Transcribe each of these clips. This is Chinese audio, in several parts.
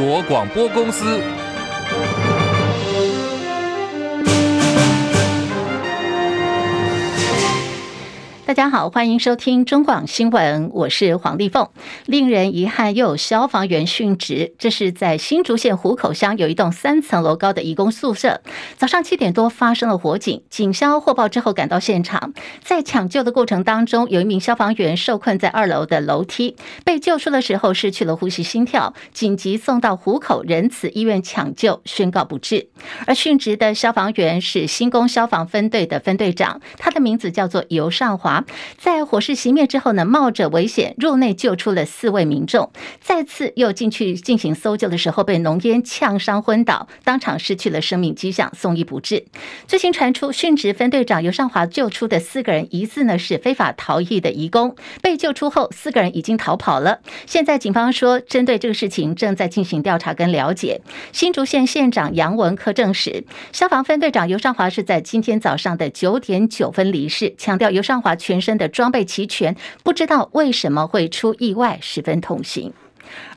国广播公司。大家好，欢迎收听中广新闻，我是黄丽凤。令人遗憾，又有消防员殉职。这是在新竹县湖口乡有一栋三层楼高的义工宿舍，早上七点多发生了火警，警消获报之后赶到现场，在抢救的过程当中，有一名消防员受困在二楼的楼梯，被救出的时候失去了呼吸心跳，紧急送到湖口仁慈医院抢救，宣告不治。而殉职的消防员是新宫消防分队的分队长，他的名字叫做游尚华。在火势熄灭之后呢，冒着危险入内救出了四位民众。再次又进去进行搜救的时候，被浓烟呛伤昏倒，当场失去了生命迹象，送医不治。最新传出殉职分队长尤尚华救出的四个人，疑似呢是非法逃逸的移工。被救出后，四个人已经逃跑了。现在警方说，针对这个事情正在进行调查跟了解。新竹县县长杨文科证实，消防分队长尤尚华是在今天早上的九点九分离世，强调尤尚华全全身的装备齐全，不知道为什么会出意外，十分痛心。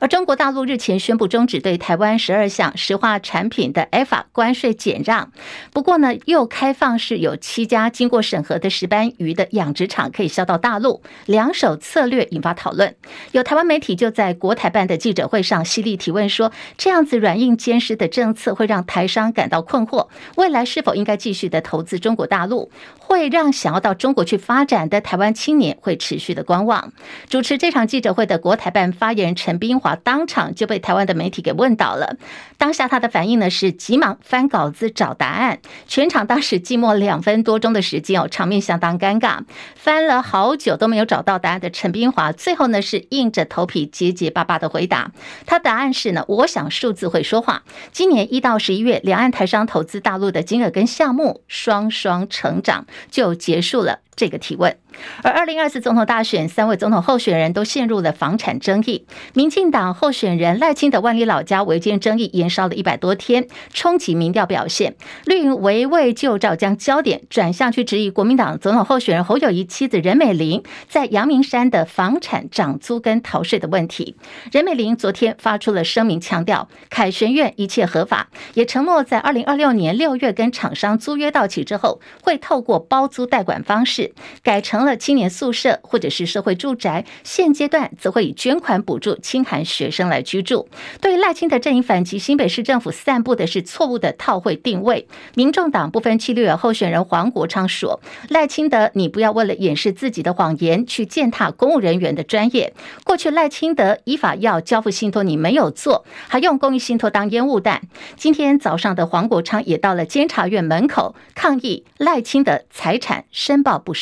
而中国大陆日前宣布终止对台湾十二项石化产品的 f a 关税减让，不过呢，又开放是有七家经过审核的石斑鱼的养殖场可以销到大陆，两手策略引发讨论。有台湾媒体就在国台办的记者会上犀利提问说，这样子软硬兼施的政策会让台商感到困惑，未来是否应该继续的投资中国大陆，会让想要到中国去发展的台湾青年会持续的观望。主持这场记者会的国台办发言人陈。冰华当场就被台湾的媒体给问倒了，当下他的反应呢是急忙翻稿子找答案，全场当时寂寞两分多钟的时间哦，场面相当尴尬，翻了好久都没有找到答案的陈冰华，最后呢是硬着头皮结结巴巴的回答，他答案是呢，我想数字会说话，今年一到十一月，两岸台商投资大陆的金额跟项目双双成长，就结束了。这个提问，而二零二四总统大选，三位总统候选人都陷入了房产争议。民进党候选人赖清德万里老家违建争议延烧了一百多天，冲击民调表现。绿营围魏救赵，将焦点转向去质疑国民党总统候选人侯友谊妻子任美玲在阳明山的房产涨租跟逃税的问题。任美玲昨天发出了声明，强调凯旋苑一切合法，也承诺在二零二六年六月跟厂商租约到期之后，会透过包租代管方式。改成了青年宿舍或者是社会住宅，现阶段则会以捐款补助清寒学生来居住。对于赖清德阵营反击，新北市政府散布的是错误的套会定位。民众党不分区立委候选人黄国昌说：“赖清德，你不要为了掩饰自己的谎言，去践踏公务人员的专业。过去赖清德依法要交付信托，你没有做，还用公益信托当烟雾弹。今天早上的黄国昌也到了监察院门口抗议赖清德财产申报不。”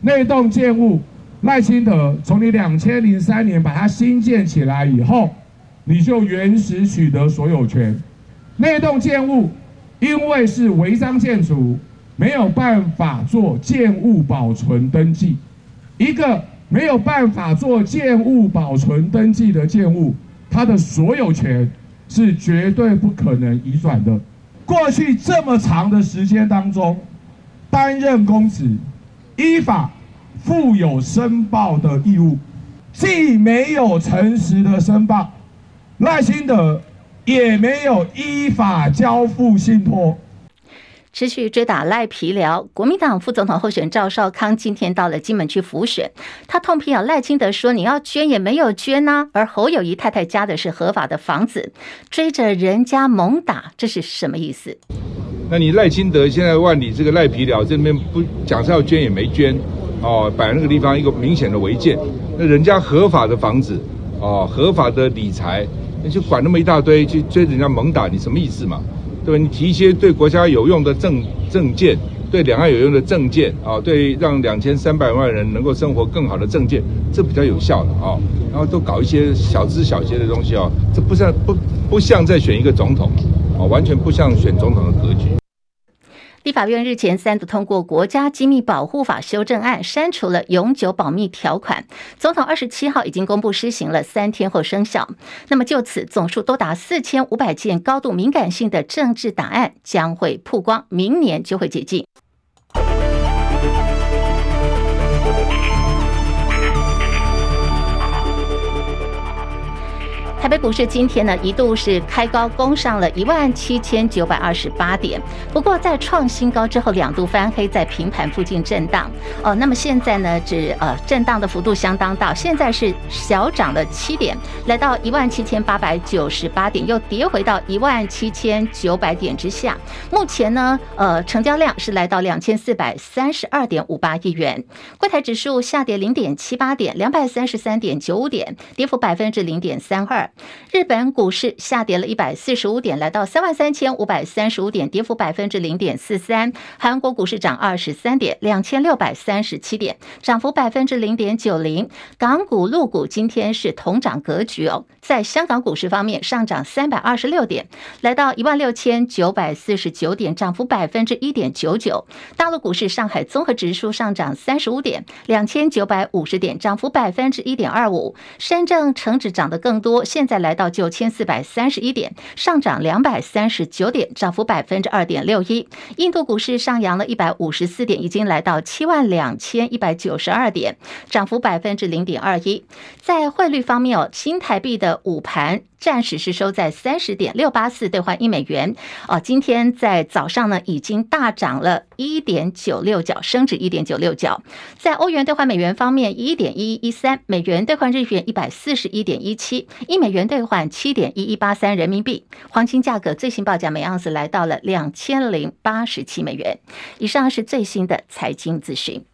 那栋建物，赖清德从你两千零三年把它新建起来以后，你就原始取得所有权。那栋建物因为是违章建筑，没有办法做建物保存登记。一个没有办法做建物保存登记的建物，它的所有权是绝对不可能移转的。过去这么长的时间当中，担任公职。依法负有申报的义务，既没有诚实的申报，赖清德也没有依法交付信托。持续追打赖皮寮，国民党副总统候选赵少康今天到了金门去辅选，他痛批啊赖清德说，你要捐也没有捐呐、而侯友宜太太家的是合法的房子，追着人家猛打，这是什么意思？那你赖清德现在万里这个赖皮寮这边不讲是要捐也没捐，哦，摆那个地方一个明显的违建，那人家合法的房子，哦，合法的理财，那就管那么一大堆去追人家猛打，你什么意思嘛？对吧？你提一些对国家有用的政政见，对两岸有用的政见，啊，对让两千三百万人能够生活更好的政见，这比较有效的啊，然后都搞一些小枝小节的东西啊，这不像不不像在选一个总统。哦，完全不像选总统的格局。立法院日前三读通过《国家机密保护法》修正案，删除了永久保密条款。总统二十七号已经公布施行了，三天后生效。那么就此，总数多达四千五百件高度敏感性的政治档案将会曝光，明年就会解禁。台北股市今天呢，一度是开高攻上了一万七千九百二十八点，不过在创新高之后两度翻黑，在平盘附近震荡。哦，那么现在呢，只呃震荡的幅度相当大，现在是小涨了七点，来到一万七千八百九十八点，又跌回到一万七千九百点之下。目前呢，呃，成交量是来到两千四百三十二点五八亿元。柜台指数下跌零点七八点，两百三十三点九五点，跌幅百分之零点三二。日本股市下跌了一百四十五点，来到三万三千五百三十五点，跌幅百分之零点四三。韩国股市涨二十三点，两千六百三十七点，涨幅百分之零点九零。港股、陆股今天是同涨格局哦。在香港股市方面，上涨三百二十六点，来到一万六千九百四十九点，涨幅百分之一点九九。大陆股市，上海综合指数上涨三十五点，两千九百五十点，涨幅百分之一点二五。深圳成指涨得更多，现在来到九千四百三十一点，上涨两百三十九点，涨幅百分之二点六一。印度股市上扬了一百五十四点，已经来到七万两千一百九十二点，涨幅百分之零点二一。在汇率方面哦，新台币的午盘。暂时是收在三十点六八四兑换一美元哦。今天在早上呢，已经大涨了一点九六角，升值一点九六角。在欧元兑换美元方面，一点一一三美元兑换日元一百四十一点一七，一美元兑换七点一一八三人民币。黄金价格最新报价每盎司来到了两千零八十七美元。以上是最新的财经资讯。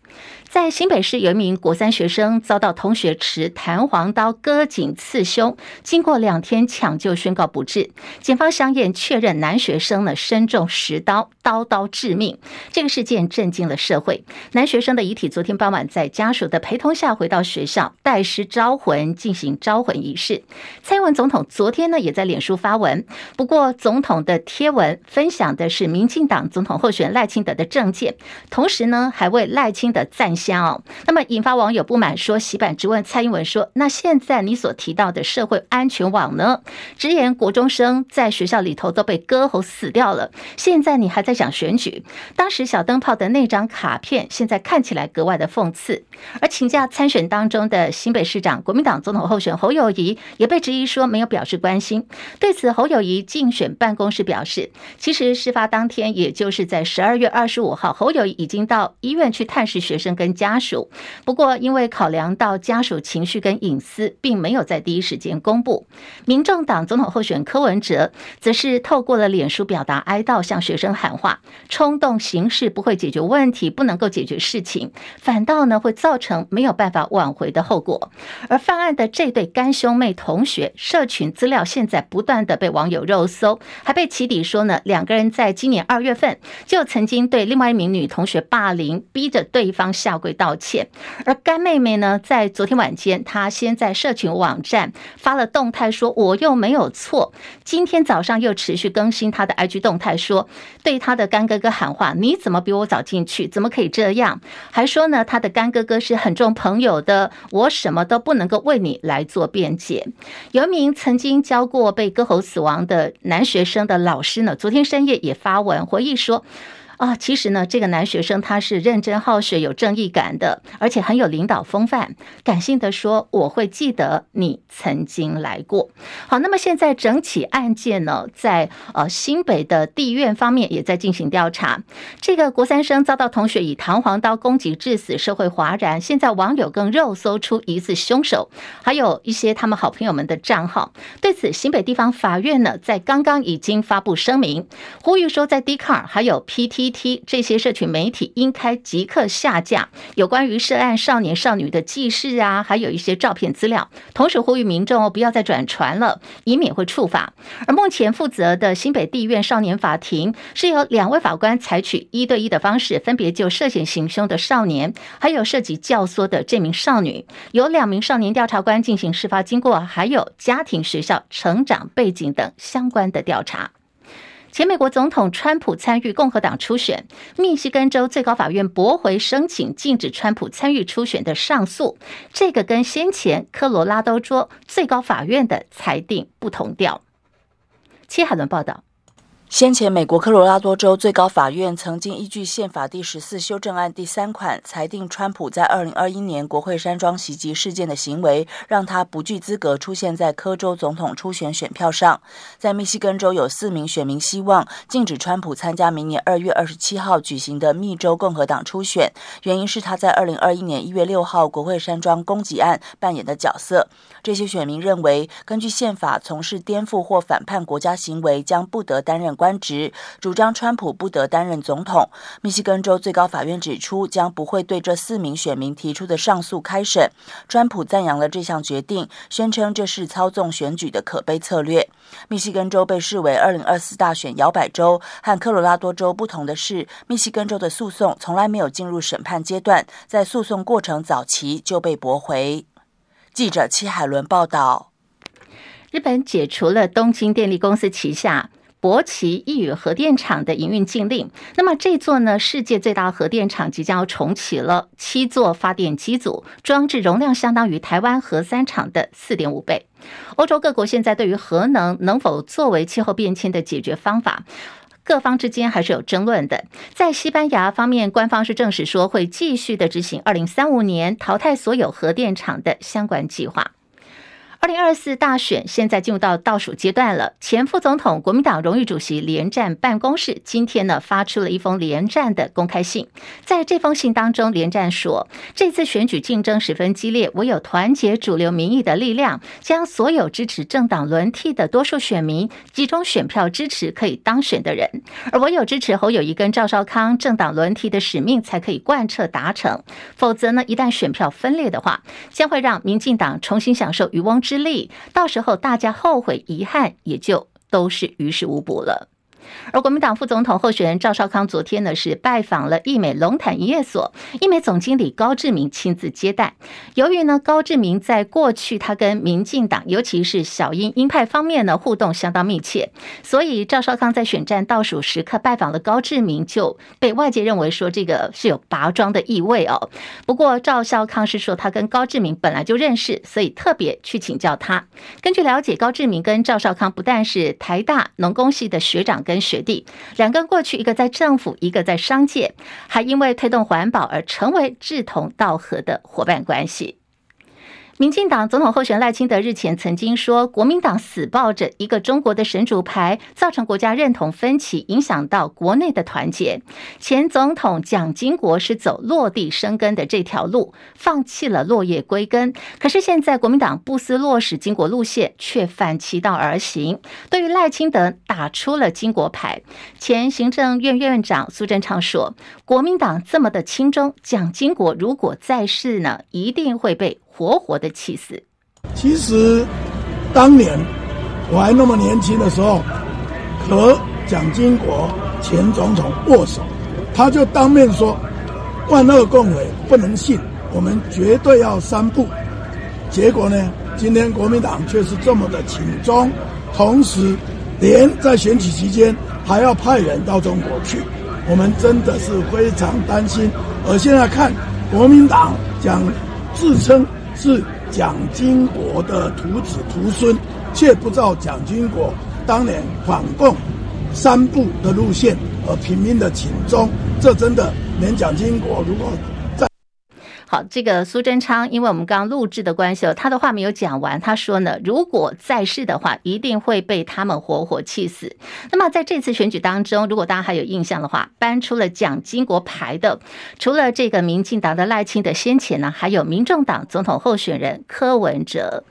在新北市，有一名国三学生遭到同学持弹簧刀割颈刺胸，经过两天抢救，宣告不治。检方详验确认，男学生呢身中十刀，刀刀致命。这个事件震惊了社会。男学生的遗体昨天傍晚在家属的陪同下回到学校，带尸招魂，进行招魂仪式。蔡英文总统昨天呢也在脸书发文，不过总统的贴文分享的是民进党总统候选人赖清德的证件，同时呢还为赖清德赞。哦，那么引发网友不满，说洗版质问蔡英文说：“那现在你所提到的社会安全网呢？直言国中生在学校里头都被割喉死掉了，现在你还在讲选举？当时小灯泡的那张卡片，现在看起来格外的讽刺。而请假参选当中的新北市长国民党总统候选侯友宜也被质疑说没有表示关心。对此，侯友宜竞选办公室表示，其实事发当天，也就是在十二月二十五号，侯友宜已经到医院去探视学生跟。家属，不过因为考量到家属情绪跟隐私，并没有在第一时间公布。民众党总统候选柯文哲则是透过了脸书表达哀悼，向学生喊话：冲动行事不会解决问题，不能够解决事情，反倒呢会造成没有办法挽回的后果。而犯案的这对干兄妹同学，社群资料现在不断的被网友肉搜，还被起底说呢，两个人在今年二月份就曾经对另外一名女同学霸凌，逼着对方下。会道歉，而干妹妹呢，在昨天晚间，她先在社群网站发了动态，说我又没有错。今天早上又持续更新她的 IG 动态，说对她的干哥哥喊话：你怎么比我早进去？怎么可以这样？还说呢，她的干哥哥是很重朋友的，我什么都不能够为你来做辩解。有一名曾经教过被割喉死亡的男学生的老师呢，昨天深夜也发文回忆说。啊，其实呢，这个男学生他是认真好学、有正义感的，而且很有领导风范。感性的说，我会记得你曾经来过。好，那么现在整起案件呢，在呃新北的地院方面也在进行调查。这个国三生遭到同学以弹簧刀攻击致死，社会哗然。现在网友更肉搜出疑似凶手，还有一些他们好朋友们的账号。对此，新北地方法院呢，在刚刚已经发布声明，呼吁说，在 d c a r 还有 PT。T 这些社群媒体应该即刻下架有关于涉案少年少女的记事啊，还有一些照片资料，同时呼吁民众不要再转传了，以免会触法。而目前负责的新北地院少年法庭是由两位法官采取一对一的方式，分别就涉嫌行凶的少年，还有涉及教唆的这名少女，由两名少年调查官进行事发经过，还有家庭、学校、成长背景等相关的调查。前美国总统川普参与共和党初选，密西根州最高法院驳回申请禁止川普参与初选的上诉，这个跟先前科罗拉多州最高法院的裁定不同调。切海伦报道。先前，美国科罗拉多州最高法院曾经依据宪法第十四修正案第三款裁定，川普在二零二一年国会山庄袭击事件的行为，让他不具资格出现在科州总统初选选票上。在密西根州，有四名选民希望禁止川普参加明年二月二十七号举行的密州共和党初选，原因是他在二零二一年一月六号国会山庄攻击案扮演的角色。这些选民认为，根据宪法，从事颠覆或反叛国家行为将不得担任官职，主张川普不得担任总统。密西根州最高法院指出，将不会对这四名选民提出的上诉开审。川普赞扬了这项决定，宣称这是操纵选举的可悲策略。密西根州被视为二零二四大选摇摆州，和科罗拉多州不同的是，密西根州的诉讼从来没有进入审判阶段，在诉讼过程早期就被驳回。记者戚海伦报道。日本解除了东京电力公司旗下柏崎刈羽核电厂的营运禁令。那么这座呢，世界最大核电厂即将要重启了，七座发电机组，装置容量相当于台湾核三厂的四点五倍。欧洲各国现在对于核能能否作为气候变迁的解决方法，各方之间还是有争论的。在西班牙方面，官方是证实说会继续的执行二零三五年淘汰所有核电厂的相关计划。二零二四大选现在进入到倒数阶段了。前副总统、国民党荣誉主席连战办公室今天呢发出了一封连战的公开信。在这封信当中，连战说，这次选举竞争十分激烈，唯有团结主流民意的力量，将所有支持政党轮替的多数选民集中选票支持可以当选的人，而唯有支持侯友谊跟赵少康政党轮替的使命才可以贯彻达成。否则呢，一旦选票分裂的话，将会让民进党重新享受渔翁之之力，到时候大家后悔遗憾，也就都是于事无补了。而国民党副总统候选人赵少康昨天呢是拜访了义美龙潭营业所，义美总经理高志明亲自接待。由于呢高志明在过去他跟民进党，尤其是小英鹰派方面呢互动相当密切，所以赵少康在选战倒数时刻拜访了高志明，就被外界认为说这个是有拔庄的意味哦。不过赵少康是说他跟高志明本来就认识，所以特别去请教他。根据了解，高志明跟赵少康不但是台大农工系的学长跟跟学弟，两个人过去一个在政府，一个在商界，还因为推动环保而成为志同道合的伙伴关系。民进党总统候选赖清德日前曾经说，国民党死抱着一个中国的神主牌，造成国家认同分歧，影响到国内的团结。前总统蒋经国是走落地生根的这条路，放弃了落叶归根。可是现在国民党不思落实经国路线，却反其道而行，对于赖清德打出了经国牌。前行政院院长苏贞昌说，国民党这么的亲中，蒋经国如果在世呢，一定会被。活活的气死！其实，当年我还那么年轻的时候，和蒋经国前总统握手，他就当面说：“万恶共匪不能信，我们绝对要三不。”结果呢，今天国民党却是这么的亲中，同时连在选举期间还要派人到中国去，我们真的是非常担心。而现在看国民党讲自称。是蒋经国的徒子徒孙，却不知道蒋经国当年反共三步的路线，而拼命的亲中，这真的连蒋经国如果。好，这个苏贞昌，因为我们刚录制的关系哦，他的话没有讲完。他说呢，如果在世的话，一定会被他们活活气死。那么在这次选举当中，如果大家还有印象的话，搬出了蒋经国牌的，除了这个民进党的赖清德，先前呢，还有民众党总统候选人柯文哲。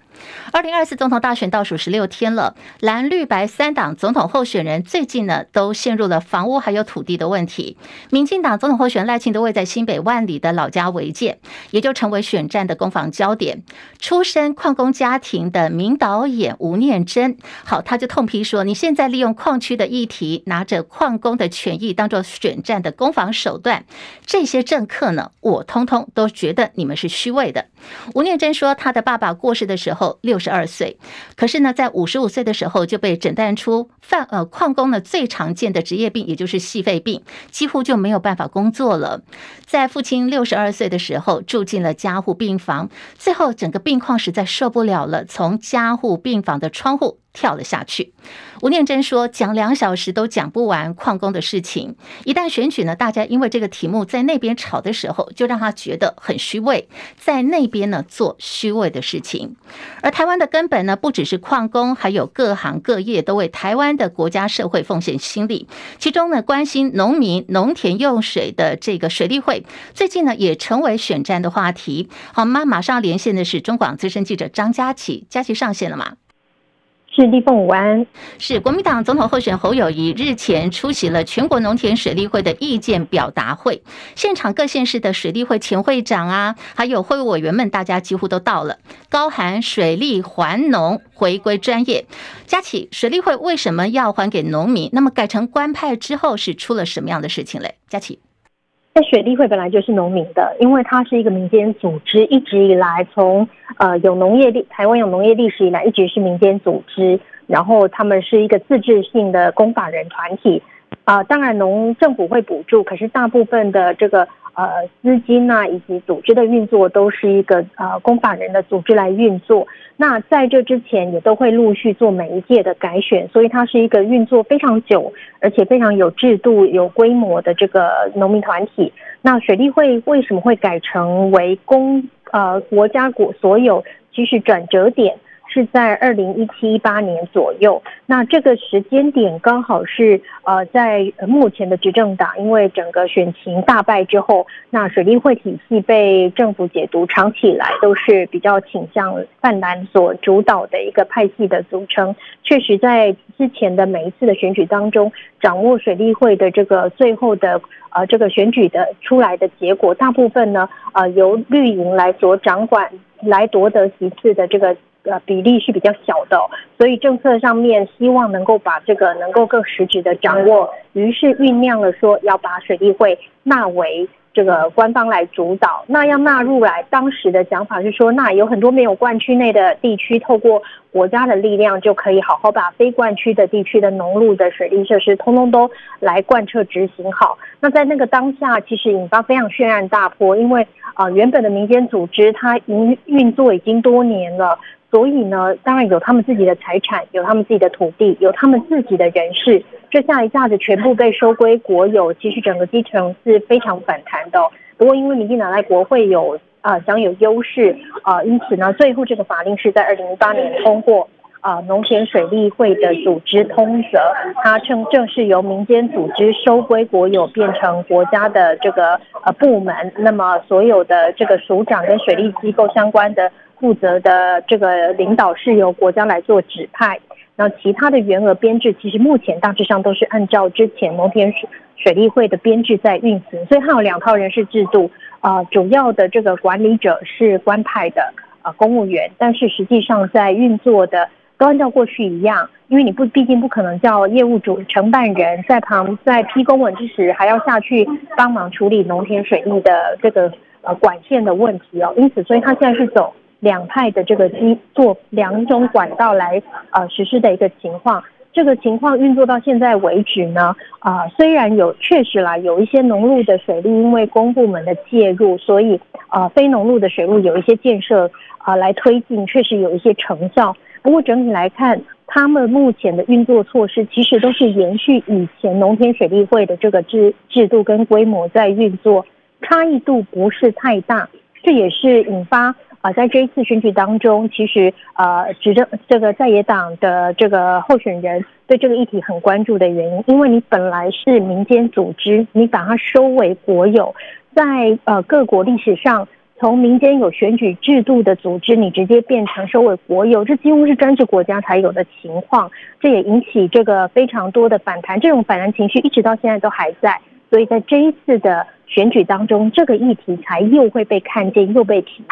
二零二四总统大选倒数十六天了，蓝绿白三党总统候选人最近呢都陷入了房屋还有土地的问题。民进党总统候选人赖清德位在新北万里的老家违建，也就成为选战的攻防焦点。出身矿工家庭的名导演吴念真，好，他就痛批说：“你现在利用矿区的议题，拿着矿工的权益当做选战的攻防手段，这些政客呢，我通通都觉得你们是虚伪的。”吴念真说，他的爸爸过世的时候。六十二岁，可是呢，在五十五岁的时候就被诊断出犯呃矿工呢最常见的职业病，也就是细肺病，几乎就没有办法工作了。在父亲六十二岁的时候住进了加护病房，最后整个病况实在受不了了，从加护病房的窗户跳了下去。吴念真说：“讲两小时都讲不完矿工的事情。一旦选举呢，大家因为这个题目在那边吵的时候，就让他觉得很虚伪，在那边呢做虚伪的事情。而台湾的根本呢，不只是矿工，还有各行各业都为台湾的国家社会奉献心力。其中呢，关心农民农田用水的这个水利会，最近呢也成为选战的话题。好，我们马上连线的是中广资深记者张佳琪，佳琪上线了吗？”是立凤午安，是国民党总统候选人侯友谊日前出席了全国农田水利会的意见表达会，现场各县市的水利会前会长啊，还有会务委员们，大家几乎都到了，高喊水利还农，回归专业。佳琪，水利会为什么要还给农民？那么改成官派之后是出了什么样的事情嘞？佳琪。在水利会本来就是农民的，因为它是一个民间组织，一直以来从呃有农业历台湾有农业历史以来，一直是民间组织，然后他们是一个自治性的公法人团体，啊、当然农政府会补助，可是大部分的这个。呃，资金呐、以及组织的运作都是一个呃公法人的组织来运作。那在这之前，也都会陆续做每一届的改选，所以它是一个运作非常久，而且非常有制度、有规模的这个农民团体。那水利会为什么会改成为公呃国家国所有？其实转折点。是在二零一七一八年左右，那这个时间点刚好是呃，在目前的执政党因为整个选情大败之后，那水利会体系被政府解读，长期以来都是比较倾向泛蓝所主导的一个派系的组成。确实，在之前的每一次的选举当中，掌握水利会的这个最后的呃这个选举的出来的结果，大部分呢呃由绿营来所掌管，来夺得席次的这个。呃，比例是比较小的，所以政策上面希望能够把这个能够更实质的掌握，于是酝酿了说要把水利会纳为。这个官方来主导，那要纳入来，当时的讲法是说，那有很多没有灌区内的地区，透过国家的力量，就可以好好把非灌区的地区的农路的水利设施，通通都来贯彻执行好。那在那个当下，其实引发非常轩然大波，因为啊、原本的民间组织它运运作已经多年了。所以呢，当然有他们自己的财产，有他们自己的土地，有他们自己的人事，这下一下子全部被收归国有，其实整个基层是非常反弹的。不过因为民进党在国会有啊、享有优势啊、因此呢，最后这个法令是在二零一八年通过啊、农田水利会的组织通则，它正正式由民间组织收归国有，变成国家的这个呃部门。那么所有的这个署长跟水利机构相关的。负责的这个领导是由国家来做指派，那其他的员额编制其实目前大致上都是按照之前农田水水利会的编制在运行，所以它有两套人事制度啊、主要的这个管理者是官派的啊、公务员，但是实际上在运作的都按照过去一样，因为你不毕竟不可能叫业务主承办人在旁在批公文之时还要下去帮忙处理农田水利的这个呃管线的问题哦，因此所以他现在是走。两派的这个机做两种管道来呃实施的一个情况，这个情况运作到现在为止呢，啊、呃、虽然有确实啦有一些农路的水利因为公部门的介入，所以啊、呃、非农路的水路有一些建设啊、呃、来推进，确实有一些成效。不过整体来看，他们目前的运作措施其实都是延续以前农田水利会的这个制制度跟规模在运作，差异度不是太大，这也是引发。啊，在这一次选举当中，其实呃，执政这个在野党的这个候选人对这个议题很关注的原因，因为你本来是民间组织，你把它收为国有，在呃各国历史上，从民间有选举制度的组织，你直接变成收为国有，这几乎是专制国家才有的情况，这也引起这个非常多的反弹，这种反弹情绪一直到现在都还在，所以在这一次的。选举当中，这个议题才又会被看见，又被提起。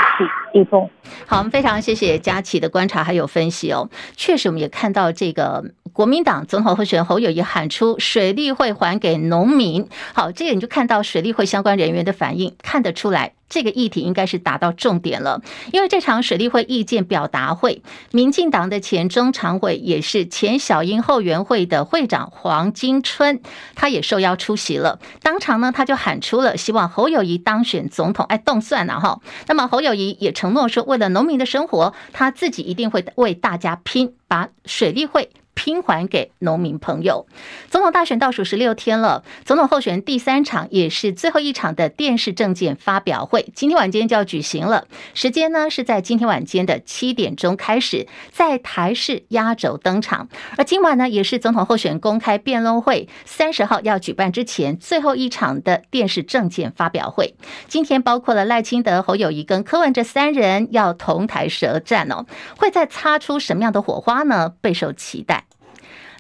李峰，好，我们非常谢谢佳琪的观察还有分析哦。确实，我们也看到这个国民党总统候选人侯友宜喊出水利会还给农民，好，这个你就看到水利会相关人员的反应，看得出来。这个议题应该是达到重点了，因为这场水利会意见表达会，民进党的前中常委也是前小英后援会的会长黄金春，他也受邀出席了。当场呢，他就喊出了希望侯友宜当选总统，哎，动算了哈。那么侯友宜也承诺说，为了农民的生活，他自己一定会为大家拼，把水利会。拼还给农民朋友。总统大选倒数十六天了，总统候选人第三场也是最后一场的电视政见发表会，今天晚间就要举行了。时间呢是在今天晚间的七点钟开始，在台视压轴登场。而今晚呢，也是总统候选人公开辩论会三十号要举办之前最后一场的电视政见发表会。今天包括了赖清德、侯友谊跟柯文哲三人要同台舌战哦，会再擦出什么样的火花呢？备受期待。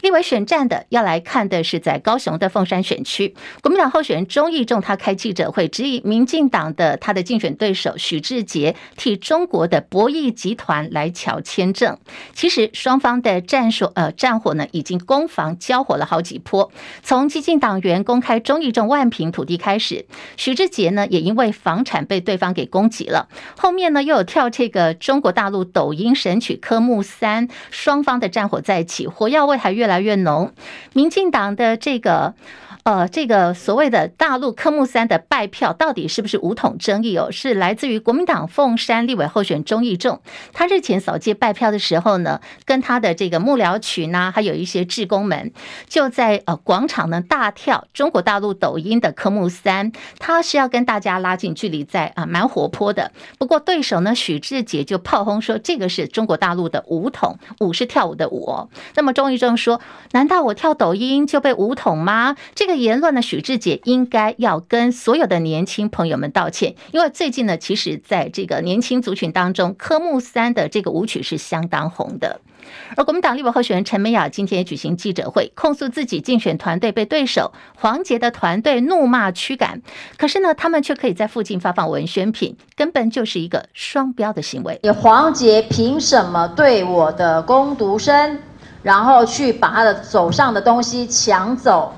立委选战的要来看的是在高雄的凤山选区，国民党候选人钟义仲他开记者会，质疑民进党的他的竞选对手许志杰替中国的博弈集团来乔签证。其实双方的战术呃战火呢已经攻防交火了好几波，从激进党员公开钟义仲万坪土地开始，许志杰呢也因为房产被对方给攻击了，后面呢又有跳这个中国大陆抖音神曲科目三，双方的战火在一起，火药味还越越来越浓，民进党的这个。呃，这个所谓的大陆科目三的败票，到底是不是武统争议哦？是来自于国民党凤山立委候选钟义仲，他日前扫街败票的时候呢，跟他的这个幕僚群呢，还有一些志工们，就在呃广场呢大跳中国大陆抖音的科目三，他是要跟大家拉近距离在，啊蛮活泼的。不过对手呢许智杰就炮轰说，这个是中国大陆的武统，舞是跳舞的舞哦。那么钟义仲说，难道我跳抖音就被武统吗？这。这言论呢，许智杰应该要跟所有的年轻朋友们道歉，因为最近呢，其实在这个年轻族群当中，科目三的这个舞曲是相当红的。而国民党立委候选人陈美雅今天也举行记者会，控诉自己竞选团队被对手黄杰的团队怒骂驱赶，可是呢，他们却可以在附近发放文宣品，根本就是一个双标的行为。你黄杰凭什么对我的工读生，然后去把他的手上的东西抢走？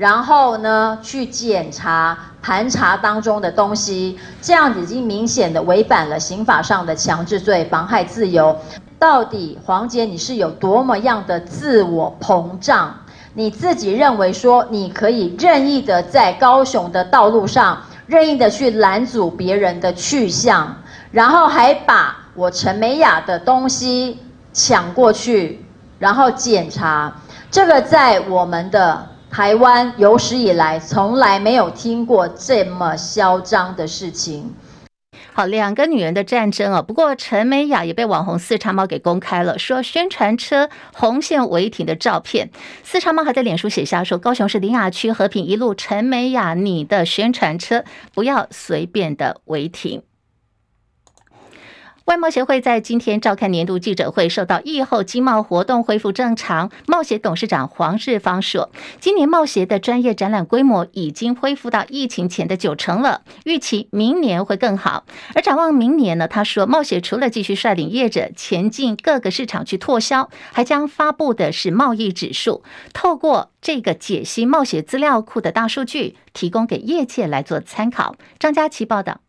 然后呢，去检查盘查当中的东西，这样子已经明显的违反了刑法上的强制罪，妨害自由。到底黄杰你是有多么样的自我膨胀？你自己认为说你可以任意的在高雄的道路上任意的去拦阻别人的去向，然后还把我陈美雅的东西抢过去，然后检查，这个在我们的。台湾有史以来从来没有听过这么嚣张的事情。好，两个女人的战争啊！不过陈美雅也被网红四叉猫给公开了，说宣传车红线违停的照片。四叉猫还在脸书写下说：“高雄市林雅区和平一路陈美雅，你的宣传车不要随便的违停。”外贸协会在今天召开年度记者会，受到疫后经贸活动恢复正常。贸协董事长黄志芳说，今年贸协的专业展览规模已经恢复到疫情前的九成了，预期明年会更好。而展望明年呢，他说，贸协除了继续率领业者前进各个市场去拓销，还将发布的是贸易指数，透过这个解析贸协资料库的大数据，提供给业界来做参考。张佳琪报道。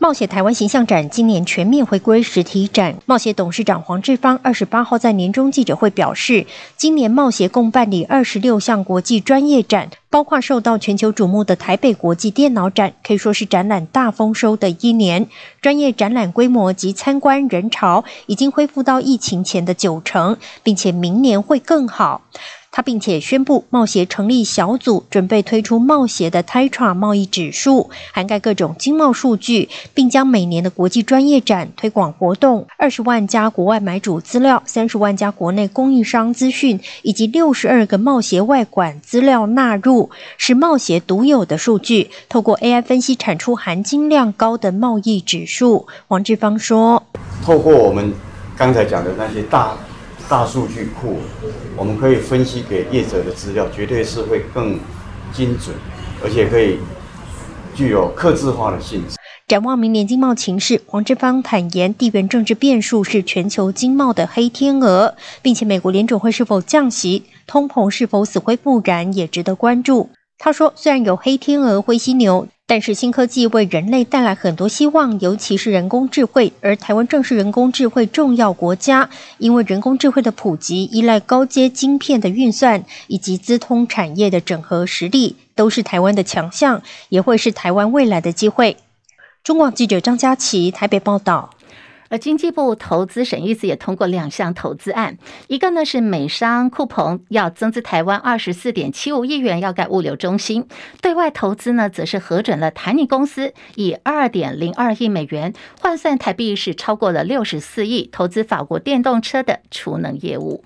贸协台湾形象展今年全面回归实体展，贸协董事长黄志芳二十八号在年终记者会表示，今年贸协共办理二十六项国际专业展，包括受到全球瞩目的台北国际电脑展，可以说是展览大丰收的一年。专业展览规模及参观人潮已经恢复到疫情前的九成，并且明年会更好。他并且宣布，贸协成立小组，准备推出贸协的 TAITRA 贸易指数，涵盖各种经贸数据，并将每年的国际专业展推广活动、二十万家国外买主资料、三十万家国内供应商资讯以及六十二个贸协外馆资料纳入，是贸协独有的数据，透过 AI 分析产出含金量高的贸易指数。王志芳说：“透过我们刚才讲的那些大。”大数据库，我们可以分析给业者的资料，绝对是会更精准，而且可以具有客制化的性质。展望明年经贸情势，黄志芳坦言，地缘政治变数是全球经贸的黑天鹅，并且美国联准会是否降息、通膨是否死灰复燃也值得关注。他说，虽然有黑天鹅、灰犀牛，但是新科技为人类带来很多希望，尤其是人工智慧，而台湾正是人工智慧重要国家，因为人工智慧的普及依赖高阶晶片的运算以及资通产业的整合实力，都是台湾的强项，也会是台湾未来的机会。中广记者张佳琪台北报道，而经济部投资审议司也通过两项投资案，一个呢是美商库鹏要增资台湾二十四点七五亿元要盖物流中心，对外投资呢则是核准了台尼公司以二点零二亿美元换算台币是超过了六十四亿投资法国电动车的储能业务。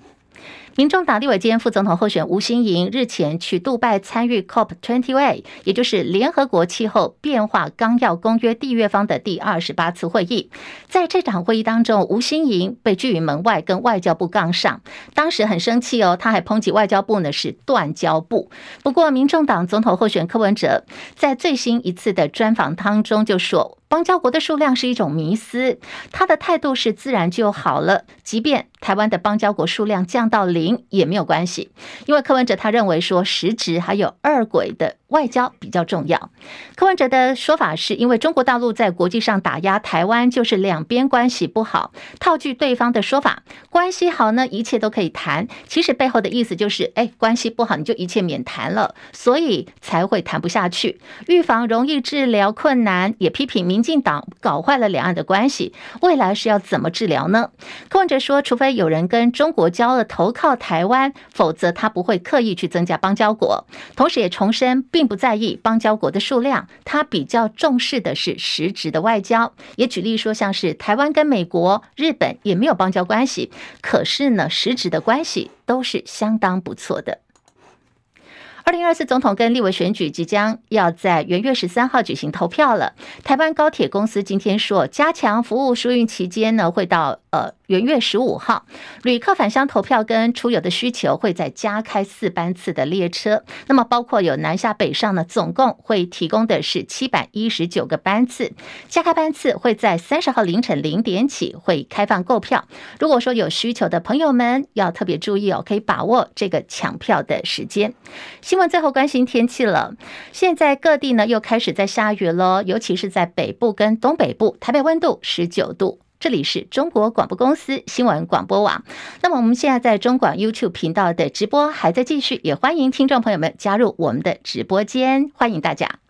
民众党立委兼副总统候选吴欣盈日前去杜拜参与 COP28，也就是联合国气候变化纲要公约缔约方的第二十八次会议。在这场会议当中，吴欣盈被拒于门外，跟外交部杠上，当时很生气哦，他还抨击外交部呢是断交部。不过，民众党总统候选柯文哲在最新一次的专访当中就说。邦交国的数量是一种迷思，他的态度是自然就好了。即便台湾的邦交国数量降到零也没有关系，因为柯文哲他认为说实质还有二轨的外交比较重要。柯文哲的说法是因为中国大陆在国际上打压台湾，就是两边关系不好。套句对方的说法，关系好呢，一切都可以谈。其实背后的意思就是，哎，关系不好你就一切免谈了，所以才会谈不下去。预防容易，治疗困难，也批评民。进党搞坏了两岸的关系，未来是要怎么治疗呢？柯文哲说，除非有人跟中国交了投靠台湾，否则他不会刻意去增加邦交国。同时也重申，并不在意邦交国的数量，他比较重视的是实质的外交。也举例说，像是台湾跟美国、日本也没有邦交关系，可是呢，实质的关系都是相当不错的。二零二四总统跟立委选举即将要在元月十三号举行投票了。台湾高铁公司今天说，加强服务疏运期间呢，会到呃。元月十五号，旅客返乡投票跟出游的需求会再加开四班次的列车。那么包括有南下北上呢，总共会提供的是七百一十九个班次。加开班次会在三十号凌晨零点起会开放购票。如果说有需求的朋友们要特别注意哦，可以把握这个抢票的时间。新闻最后关心天气了，现在各地呢又开始在下雨了，尤其是在北部跟东北部，台北温度十九度。这里是中国广播公司新闻广播网。那么我们现在在中广 YouTube 频道的直播还在继续，也欢迎听众朋友们加入我们的直播间，欢迎大家。